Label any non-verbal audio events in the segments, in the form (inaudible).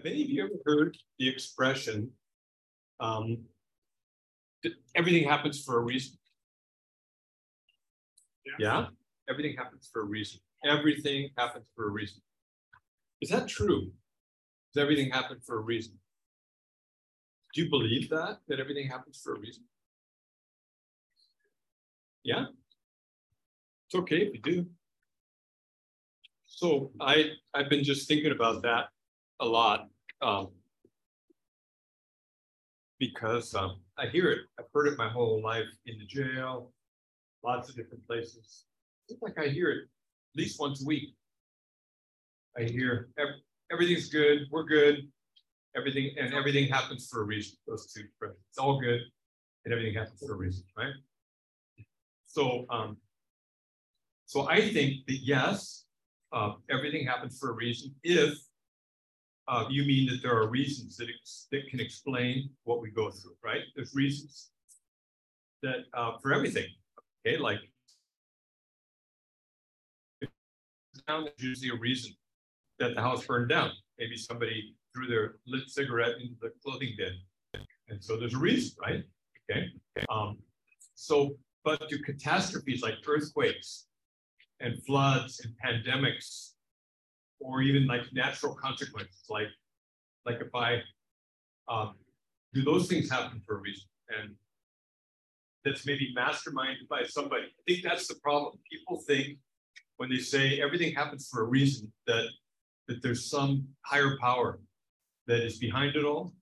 Have any of you ever heard the expression, um, everything happens for a reason? Yeah. yeah. Everything happens for a reason. Everything happens for a reason. Is that true? Does everything happen for a reason? Do you believe that, that everything happens for a reason? Yeah? It's okay if you do. So I, I've been just thinking about that a lot um, because um, I hear it. I've heard it my whole life in the jail, lots of different places. It's like I hear it at least once a week. I hear every, everything's good, we're good, everything, and everything happens for a reason. Those two expressions. It's all good, and everything happens for a reason, right? So, um, so I think that yes, uh, everything happens for a reason if uh, you mean that there are reasons that, that can explain what we go through, right? There's reasons that uh, for everything, okay? Like, there's usually a reason that the house burned down. Maybe somebody threw their lit cigarette into the clothing bin. And so there's a reason, right? Okay. Um, so, but do catastrophes like earthquakes and floods and pandemics, or even like natural consequences, like like if I um, do those things happen for a reason, and that's maybe masterminded by somebody. I think that's the problem. People think when they say everything happens for a reason that that there's some higher power that is behind it all,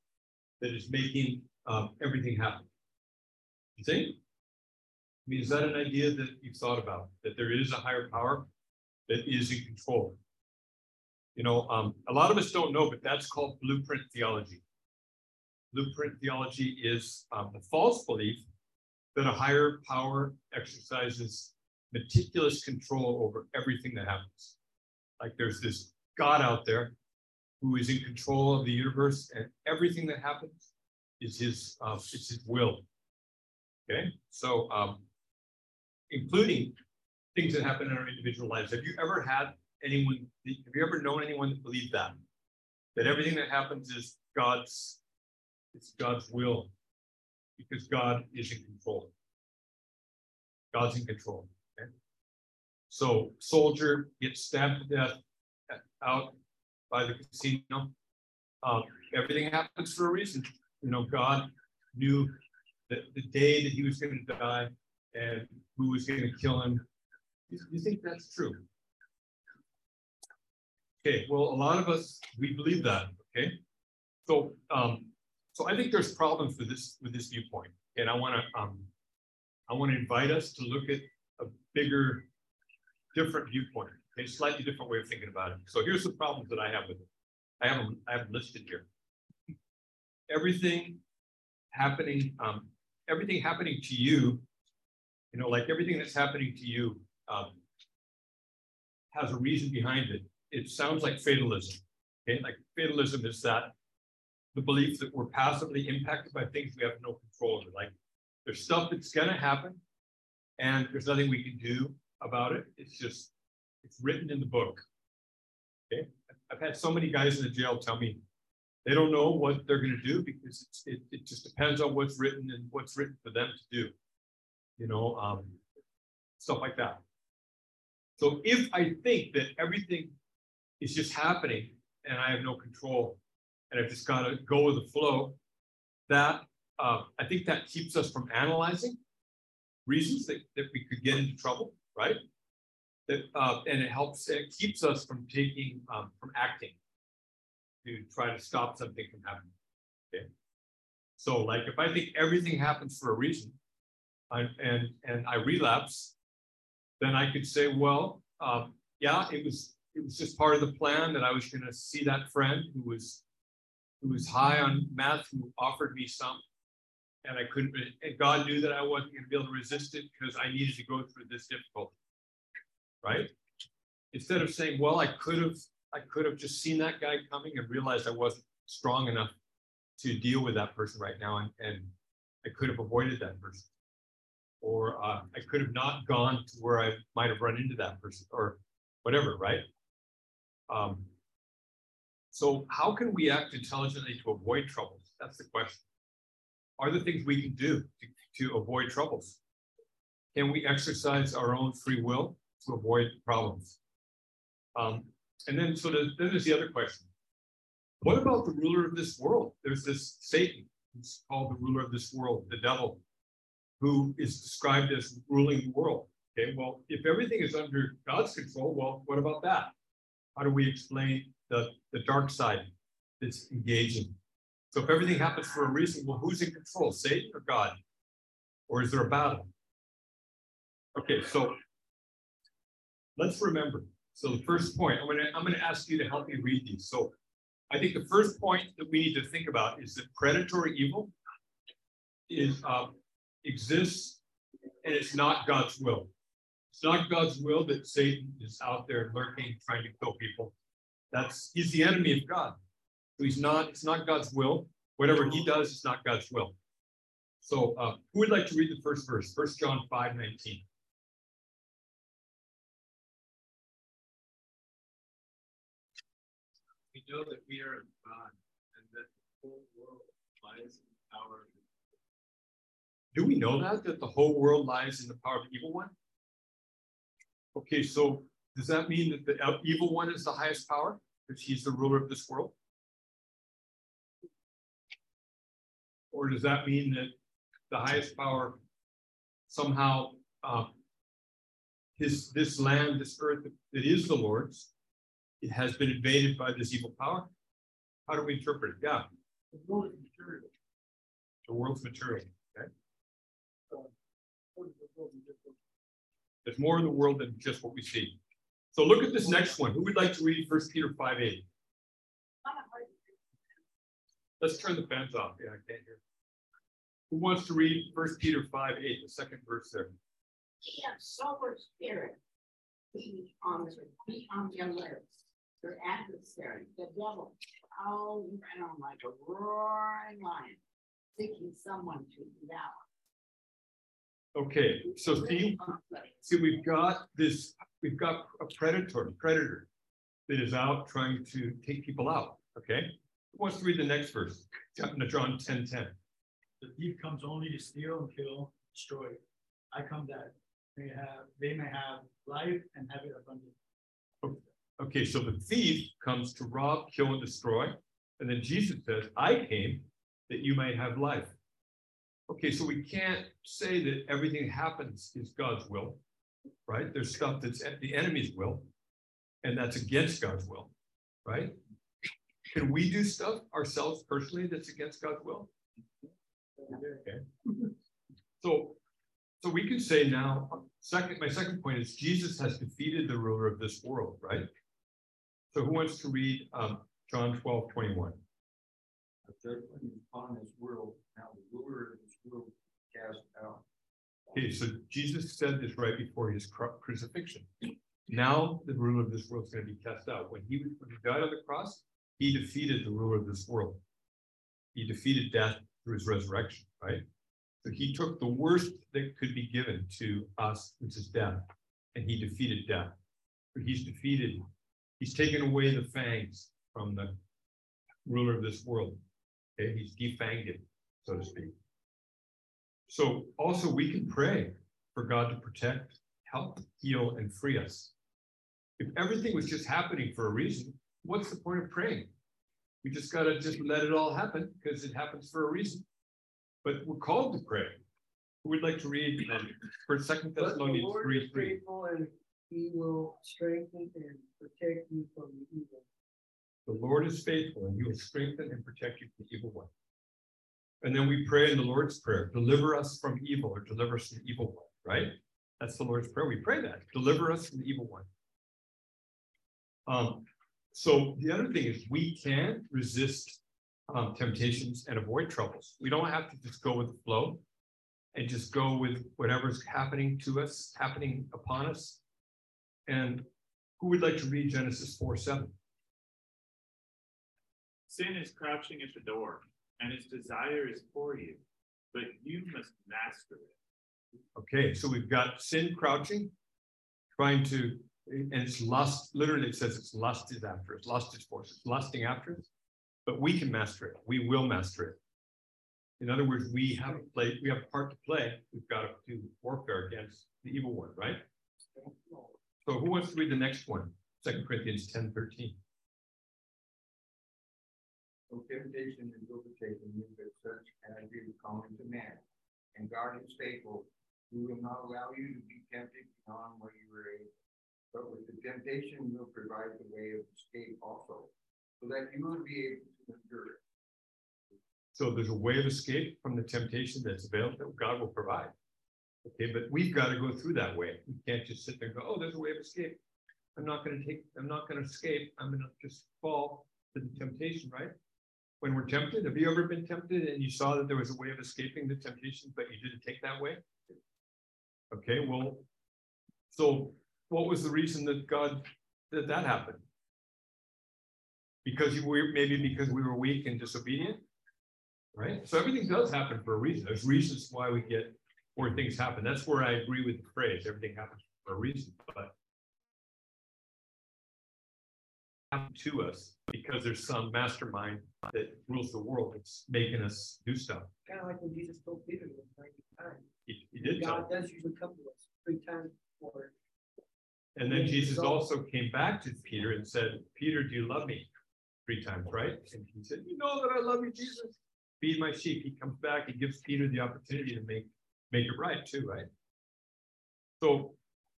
that is making um, everything happen. You think? I mean, is that an idea that you've thought about? That there is a higher power that is in control? You know, um, a lot of us don't know, but that's called blueprint theology. Blueprint theology is um, the false belief that a higher power exercises meticulous control over everything that happens. Like there's this God out there who is in control of the universe and everything that happens is his uh, it's his will. Okay, so um, including things that happen in our individual lives. Have you ever had anyone? Have you ever known anyone that believed that that everything that happens is God's it's God's will because God is in control. God's in control. Okay? So soldier gets stabbed to death out by the casino. Um, everything happens for a reason. You know, God knew that the day that he was going to die and who was going to kill him. Do you think that's true? Okay, well, a lot of us we believe that. Okay, so um, so I think there's problems with this with this viewpoint, and I want to um, I want to invite us to look at a bigger, different viewpoint a slightly different way of thinking about it. So here's the problems that I have with it. I have them, I have them listed here. Everything happening, um, everything happening to you, you know, like everything that's happening to you um, has a reason behind it. It sounds like fatalism. Okay, like fatalism is that the belief that we're passively impacted by things we have no control over. Like there's stuff that's gonna happen, and there's nothing we can do about it. It's just it's written in the book. Okay. I've had so many guys in the jail tell me they don't know what they're going to do because it, it just depends on what's written and what's written for them to do. You know, um, stuff like that. So if I think that everything is just happening and I have no control and I've just got to go with the flow, that uh, I think that keeps us from analyzing reasons that, that we could get into trouble, right? that, uh, and it helps, it keeps us from taking, um, from acting to try to stop something from happening. Okay. So like if I think everything happens for a reason I, and, and I relapse, then I could say, well, um, yeah, it was, it was just part of the plan that I was going to see that friend who was, who was high on meth, who offered me some, and I couldn't, and God knew that I wasn't going to be able to resist it because I needed to go through this difficulty right? Instead of saying, well, I could have, I could have just seen that guy coming and realized I wasn't strong enough to deal with that person right now, and, and I could have avoided that person, or uh, I could have not gone to where I might have run into that person, or whatever, right? Um, So how can we act intelligently to avoid troubles? That's the question. Are there things we can do to, to avoid troubles? Can we exercise our own free will to avoid problems? Um, and then, so the, then there's the other question. What about the ruler of this world? There's this Satan, who's called the ruler of this world, the devil, who is described as ruling the world. Okay, well, if everything is under God's control, well, what about that? How do we explain the, the dark side that's engaging? So if everything happens for a reason, well, who's in control, Satan or God? Or is there a battle? Okay, so let's remember. So the first point, I'm gonna I'm gonna ask you to help me read these. So I think the first point that we need to think about is that predatory evil is uh, exists and it's not God's will. It's not God's will that Satan is out there lurking, trying to kill people. That's he's the enemy of God. So he's not, it's not God's will. Whatever he does, it's not God's will. So uh, who would like to read the first verse? First John 5, 19. We know that we are of God and that the whole world lies in the power of Do we know that? That the whole world lies in the power of the evil one? Okay, so does that mean that the evil one is the highest power? Because he's the ruler of this world? Or does that mean that the highest power somehow uh, his this land, this earth that is the Lord's, it has been invaded by this evil power? How do we interpret it? Yeah. The world is material. The world's material. Okay. There's more in the world than just what we see. So look at this next one. Who would like to read First Peter 5 8? Let's turn the fans off. Yeah, I can't hear. Who wants to read First Peter 5 8, the second verse there? Be of sober spirit. Be on the be on your lips. Your adversary, the devil, prowling around like a roaring lion, seeking someone to devour. Okay, so see, see, we've got this, we've got a predator, predator that is out trying to take people out. Okay, who wants to read the next verse? John 10 10. The thief comes only to steal and kill, destroy. I come that they have they may have life and have it abundant. Okay, so the thief comes to rob, kill, and destroy. And then Jesus says, I came that you might have life. Okay, so we can't say that everything happens is God's will, right? There's stuff that's at the enemy's will, and that's against God's will, right? Can we do stuff ourselves personally that's against God's will? Okay. So, so we can say now, second, my second point is Jesus has defeated the ruler of this world, right? So who wants to read um, John 12, 21? The judgment upon this world. Now the ruler of world cast out. Okay, so Jesus said this right before his crucifixion. Now the ruler of this world is going to be cast out. When he, when he died on the cross, he defeated the ruler of this world. He defeated death through his resurrection, right? So he took the worst that could be given to us, which is death, and he defeated death. So he's defeated, he's taken away the fangs from the ruler of this world. Okay, he's defanged it, so to speak. So also we can pray for God to protect, help, heal, and free us. If everything was just happening for a reason, what's the point of praying? We just got to just let it all happen because it happens for a reason. But we're called to pray. Would like to read um, for Second Thessalonians 3 3? Faithful and he will strengthen and protect you from the evil. The Lord is faithful and he will strengthen and protect you from the evil one. And then we pray in the Lord's Prayer, deliver us from evil or deliver us from the evil one, right? That's the Lord's Prayer. We pray that, deliver us from the evil one. Um, so the other thing is we can resist um, temptations and avoid troubles. We don't have to just go with the flow and just go with whatever's happening to us, happening upon us. And who would like to read Genesis 4 7? Sin is crouching at the door, and its desire is for you, but you must master it. Okay, so we've got sin crouching, trying to And it's lust, literally it says it's lust is after us, lust is force, it's lusting after us. But we can master it, we will master it. In other words, we have a play, we have a part to play, we've got to do warfare against the evil one, right? So who wants to read the next one? Second Corinthians ten thirteen. So temptation and overtaking you, but such as is common to man. And God is faithful, will not allow you to be tempted beyond what you are able. But with the temptation will provide the way of escape also, so that you will be able to endure it. So there's a way of escape from the temptation that's available that God will provide. Okay, but we've got to go through that way. We can't just sit there and go, oh, there's a way of escape. I'm not going to take, I'm not going to escape. I'm going to just fall to the temptation, right? When we're tempted, have you ever been tempted and you saw that there was a way of escaping the temptation, but you didn't take that way? Okay, well, so what was the reason that God that that happened? Because you were maybe because we were weak and disobedient, right? So everything does happen for a reason. There's reasons why we get where things happen. That's where I agree with the phrase, everything happens for a reason, but happen to us because there's some mastermind that rules the world. that's making us do stuff. Kind of like when Jesus told Peter to ninety times. He, he did tell. God does usually come to us three times before. And then Jesus also came back to Peter and said, Peter, do you love me? Three times, right? And he said, You know that I love you, Jesus. Feed my sheep. He comes back, he gives Peter the opportunity to make, make it right, too, right? So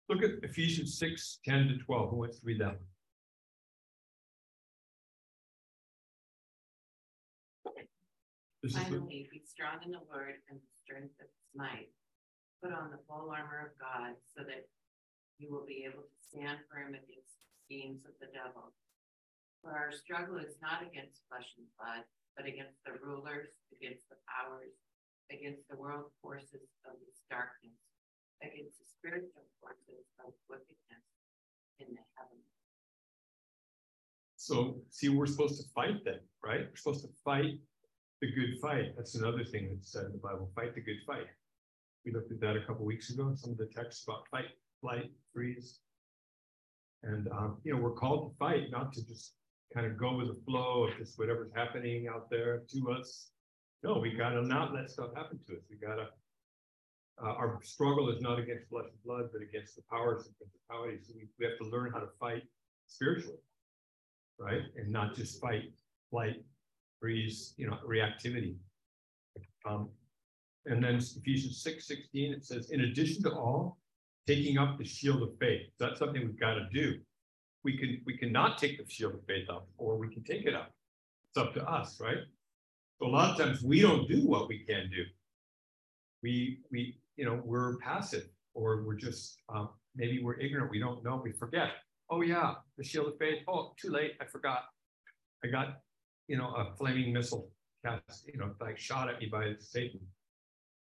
look at Ephesians 6, 10 to 12. Who wants to read that? This Finally, be strong in the Lord and the strength of his might. Put on the full armor of God so that you will be able to stand firm against the schemes of the devil. For our struggle is not against flesh and blood, but against the rulers, against the powers, against the world forces of this darkness, against the spiritual forces of wickedness in the heavens. so see, we're supposed to fight then, right? We're supposed to fight the good fight. That's another thing that's said in the Bible, fight the good fight. We looked at that a couple weeks ago, some of the texts about fight, flight, freeze. And, um, you know, we're called to fight, not to just kind of go with the flow of just whatever's happening out there to us. No, we gotta not let stuff happen to us. We gotta, uh, our struggle is not against flesh and blood, but against the powers and principalities. We, we have to learn how to fight spiritually, right? And not just fight flight, freeze, you know, reactivity. Um, and then Ephesians 6 16, it says, in addition to all, taking up the shield of faith. That's something we've got to do. We can we cannot take the shield of faith up, or we can take it up. It's up to us, right? So a lot of times we don't do what we can do. We we you know we're passive, or we're just um, maybe we're ignorant. We don't know. We forget. Oh yeah, the shield of faith. Oh, too late. I forgot. I got you know a flaming missile cast. You know, like shot at me by Satan.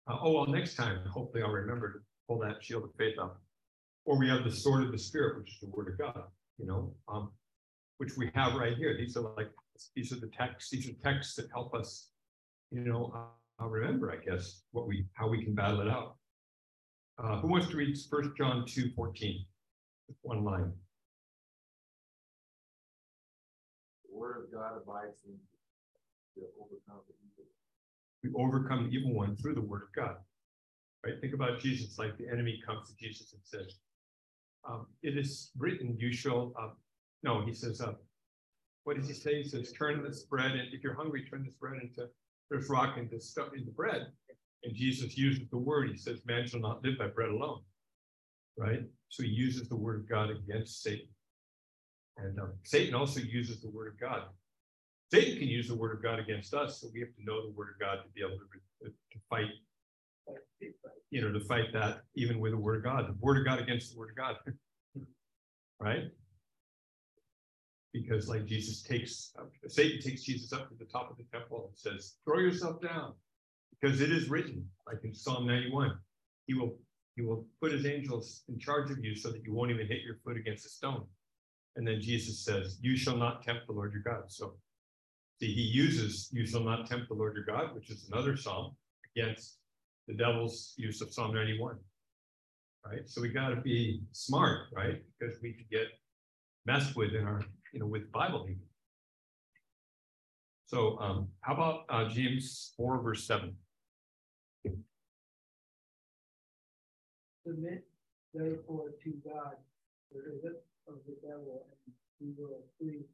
Uh, oh well, next time hopefully I'll remember to pull that shield of faith up. Or we have the sword of the spirit, which is the word of God, you know, um, which we have right here. These are like these are the texts, these are texts that help us, you know, uh, remember, I guess, what we how we can battle it out. Uh, who wants to read First John 2 14? One line. Word of God abides in you to overcome the evil. We overcome the evil one through the word of God. Right? Think about Jesus, like the enemy comes to Jesus and says, um, It is written, you shall, uh, no, he says, uh, what does he say? He says, Turn this bread, and if you're hungry, turn this bread into this rock into stuff into bread. And Jesus uses the word, he says, Man shall not live by bread alone. Right? So he uses the word of God against Satan. And um, Satan also uses the word of God. Satan can use the word of God against us, so we have to know the word of God to be able to, to fight you know, to fight that even with the word of God, the word of God against the word of God. (laughs) right? Because like Jesus takes, uh, Satan takes Jesus up to the top of the temple and says, throw yourself down. Because it is written, like in Psalm 91, he will he will put his angels in charge of you so that you won't even hit your foot against a stone. And then Jesus says, You shall not tempt the Lord your God. So see, he uses you shall not tempt the Lord your God, which is another psalm against the devil's use of Psalm 91. right? So we gotta be smart, right? Because we could get messed with in our, you know, with Bible even. So, um, how about, uh, James four verse seven? Submit therefore to God, the resist of the devil, and he will flee.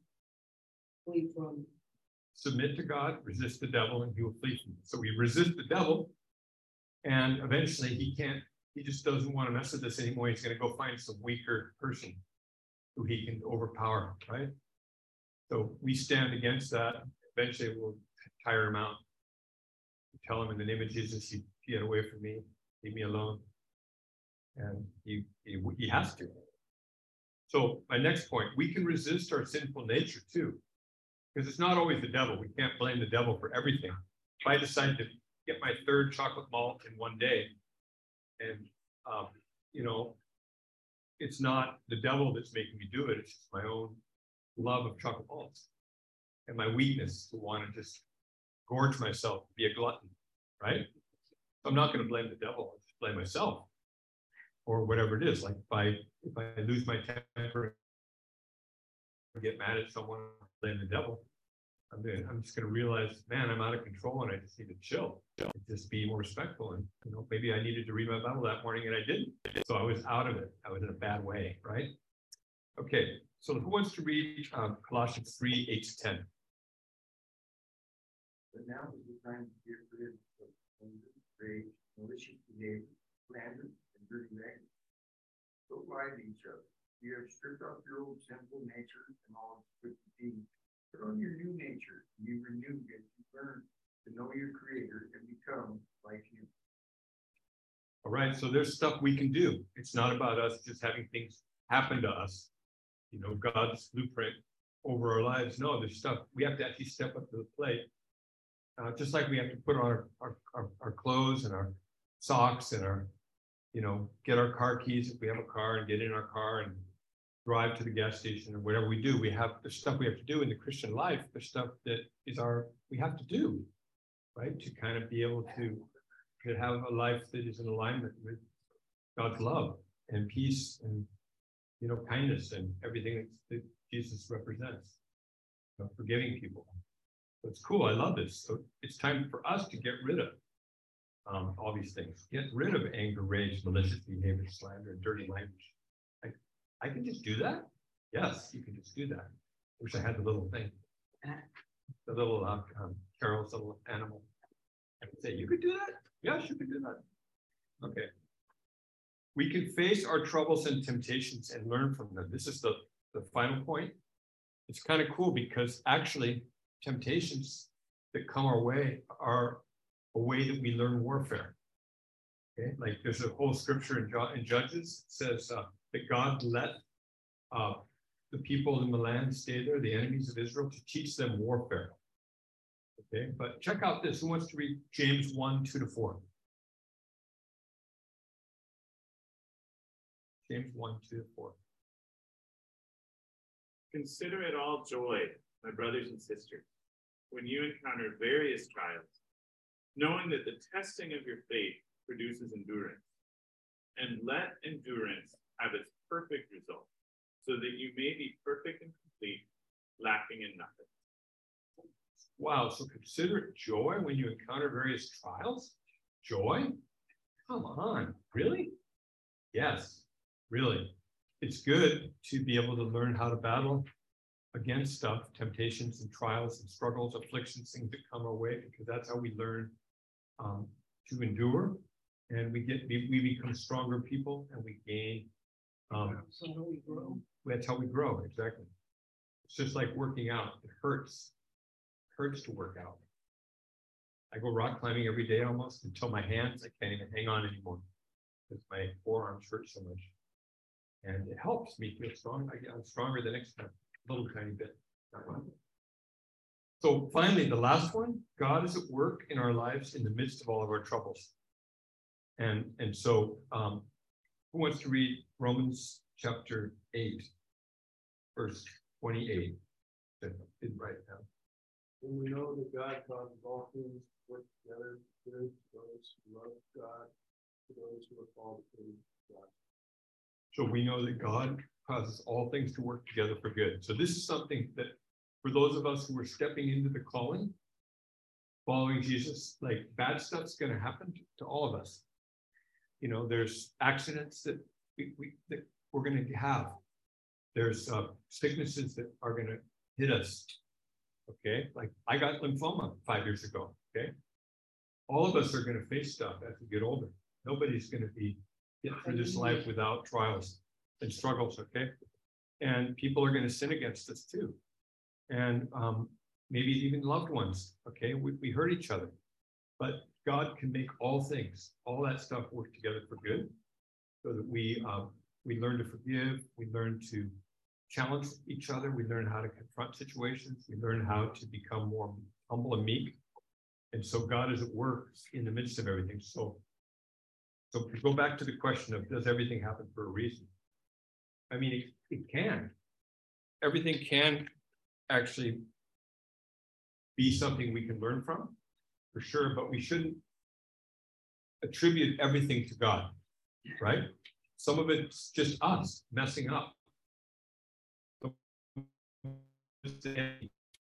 Flee from, Submit to God, resist the devil, and he will flee from you. So we resist the devil. And eventually he can't, he just doesn't want to mess with us anymore. He's gonna go find some weaker person who he can overpower, right? So we stand against that. Eventually we'll tire him out. We Tell him in the name of Jesus, you get away from me, leave me alone. And he, he, he has to. So my next point, we can resist our sinful nature too. Because it's not always the devil. We can't blame the devil for everything. If I decide to get my third chocolate malt in one day, and um, you know, it's not the devil that's making me do it. It's just my own love of chocolate malts and my weakness to want to just gorge myself, be a glutton, right? I'm not going to blame the devil. I just blame myself or whatever it is. Like if I if I lose my temper, and get mad at someone, blame the devil. I'm gonna, I'm just gonna realize, man, I'm out of control and I just need to chill. and Just be more respectful and, you know, maybe I needed to read my Bible that morning and I didn't. So I was out of it. I was in a bad way, right? Okay, so who wants to read um, Colossians three, eight to ten? But now is the time to get rid of anger, rage, malicious behavior, slander, language. Don't lie to each other. You have stripped off your old sinful nature and all its wicked deeds. Put on your new nature, you renewed as you learn to know your creator and become like him. All right, so there's stuff we can do. It's not about us just having things happen to us. You know, God's blueprint over our lives. No, there's stuff we have to actually step up to the plate. Uh, just like we have to put on our, our, our, our clothes and our socks and our, you know, get our car keys if we have a car and get in our car and drive to the gas station or whatever we do. We have the stuff we have to do in the Christian life. There's stuff that is our we have to do, right? To kind of be able to, to have a life that is in alignment with God's love and peace and you know kindness and everything that, Jesus represents. You know, forgiving people. It's cool. I love this. So it's time for us to get rid of um, all these things. Get rid of anger, rage, malicious behavior, slander, and dirty language. I, I can just do that? Yes, you can just do that. Wish I had the little thing. (laughs) The little, uh, um, Carol's little animal. I could say, you could do that? Yes, you could do that. Okay. We can face our troubles and temptations and learn from them. This is the, the final point. It's kind of cool because actually temptations that come our way are a way that we learn warfare. Okay, like there's a whole scripture in, in Judges says, uh, that God let uh, the people in the land stay there, the enemies of Israel, to teach them warfare. Okay, but check out this. Who wants to read James 1 2 to 4? James 1 2 to 4. Consider it all joy, my brothers and sisters, when you encounter various trials, knowing that the testing of your faith produces endurance. And let endurance have its perfect result, so that you may be perfect and complete, lacking in nothing. Wow, so consider joy when you encounter various trials? Joy? Come on, really? Yes, really. It's good to be able to learn how to battle against stuff, temptations and trials and struggles, afflictions, things that come our way, because that's how we learn um, to endure and we get we, we become stronger people and we gain um, so how we grow. That's how we grow, exactly. It's just like working out. It hurts. It hurts to work out. I go rock climbing every day almost until my hands, I can't even hang on anymore because my forearms hurt so much. And it helps me feel strong. I get, I'm stronger the next time, a little tiny bit. So finally, the last one, God is at work in our lives in the midst of all of our troubles. And, and so um, who wants to read Romans chapter 8, verse 28? Didn't write it down. And we know that God causes all things to work together for good to those who love God to those who are called to God. So we know that God causes all things to work together for good. So this is something that for those of us who are stepping into the calling, following Jesus, like bad stuff's gonna happen to all of us. You know, there's accidents that we, we that we're gonna have. There's uh, sicknesses that are gonna hit us. Okay, like I got lymphoma five years ago. Okay, all of us are gonna face stuff as we get older. Nobody's gonna be get through this life without trials and struggles. Okay, and people are gonna sin against us too, and um, maybe even loved ones. Okay, we, we hurt each other, but God can make all things, all that stuff work together for good, so that we um, we learn to forgive, we learn to challenge each other, we learn how to confront situations, we learn how to become more humble and meek. And so God is at work in the midst of everything. So, so go back to the question of does everything happen for a reason? I mean, it, it can. Everything can actually be something we can learn from, for sure, but we shouldn't attribute everything to God, right? Some of it's just us messing up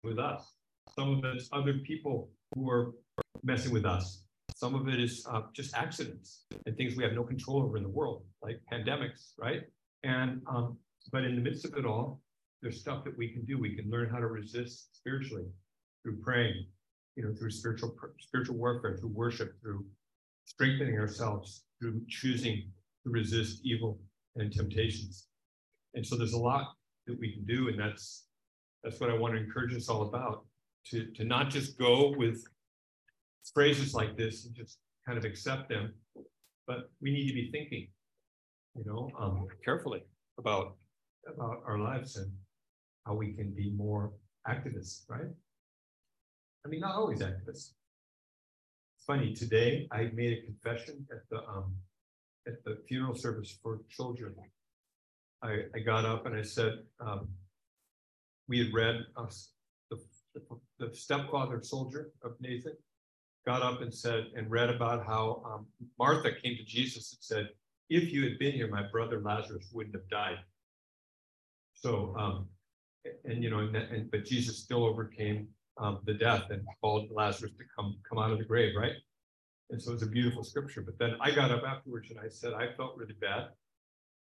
with us. Some of it's other people who are messing with us. Some of it is uh, just accidents and things we have no control over in the world, like pandemics, right? And um, but in the midst of it all, there's stuff that we can do. We can learn how to resist spiritually through praying, you know, through spiritual spiritual warfare, through worship, through strengthening ourselves, through choosing to resist evil and temptations. And so there's a lot that we can do, and that's that's what I want to encourage us all about to, to not just go with phrases like this and just kind of accept them, but we need to be thinking, you know, um, carefully about about our lives and how we can be more activists, right? I mean, not always activists. It's funny, today I made a confession at the um, at the funeral service for children. I, I got up and I said, um, we had read the, the, the stepfather soldier of Nathan got up and said and read about how um, Martha came to Jesus and said, "If you had been here, my brother Lazarus wouldn't have died." So, um, and you know, and, and but Jesus still overcame um, the death and called Lazarus to come come out of the grave, right? And so it's a beautiful scripture. But then I got up afterwards and I said I felt really bad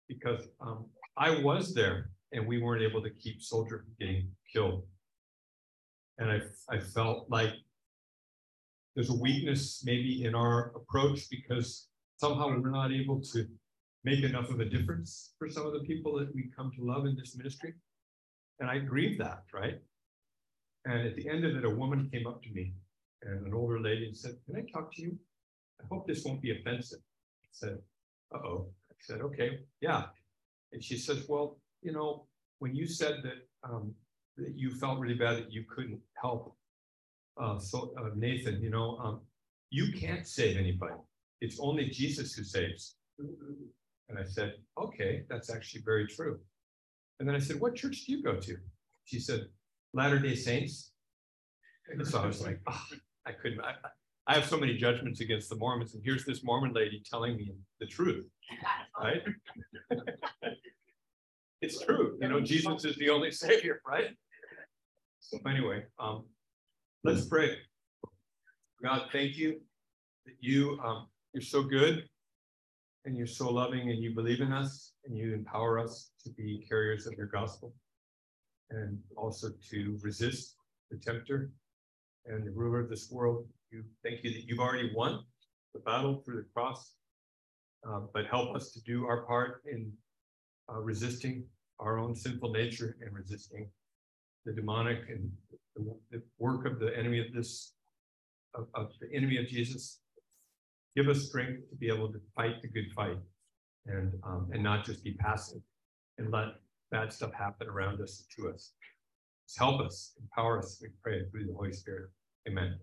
because um, I was there and we weren't able to keep soldier from getting killed. And I, I felt like there's a weakness maybe in our approach because somehow we're not able to make enough of a difference for some of the people that we come to love in this ministry. And I grieve that, right? And at the end of it, a woman came up to me and an older lady and said, Can I talk to you? I hope this won't be offensive. I said, Uh oh. I said, Okay, yeah. And she says, Well, you know, when you said that um, that you felt really bad that you couldn't help uh, so uh, Nathan, you know, um, you can't save anybody. It's only Jesus who saves. And I said, okay, that's actually very true. And then I said, what church do you go to? She said, Latter Day Saints. And so I was like, oh, I couldn't. I, I have so many judgments against the Mormons, and here's this Mormon lady telling me the truth, right? (laughs) it's true. You know, Jesus is the only savior, right? So anyway, um, let's pray. God, thank you that you um, you're so good and you're so loving and you believe in us and you empower us to be carriers of your gospel and also to resist the tempter and the ruler of this world. You thank you that you've already won the battle through the cross, uh, but help us to do our part in uh, resisting our own sinful nature and resisting the demonic and the, the work of the enemy of this, of, of, the enemy of Jesus. Give us strength to be able to fight the good fight and, um, and not just be passive and let bad stuff happen around us to us. Just help us, empower us, we pray through the Holy Spirit. Amen.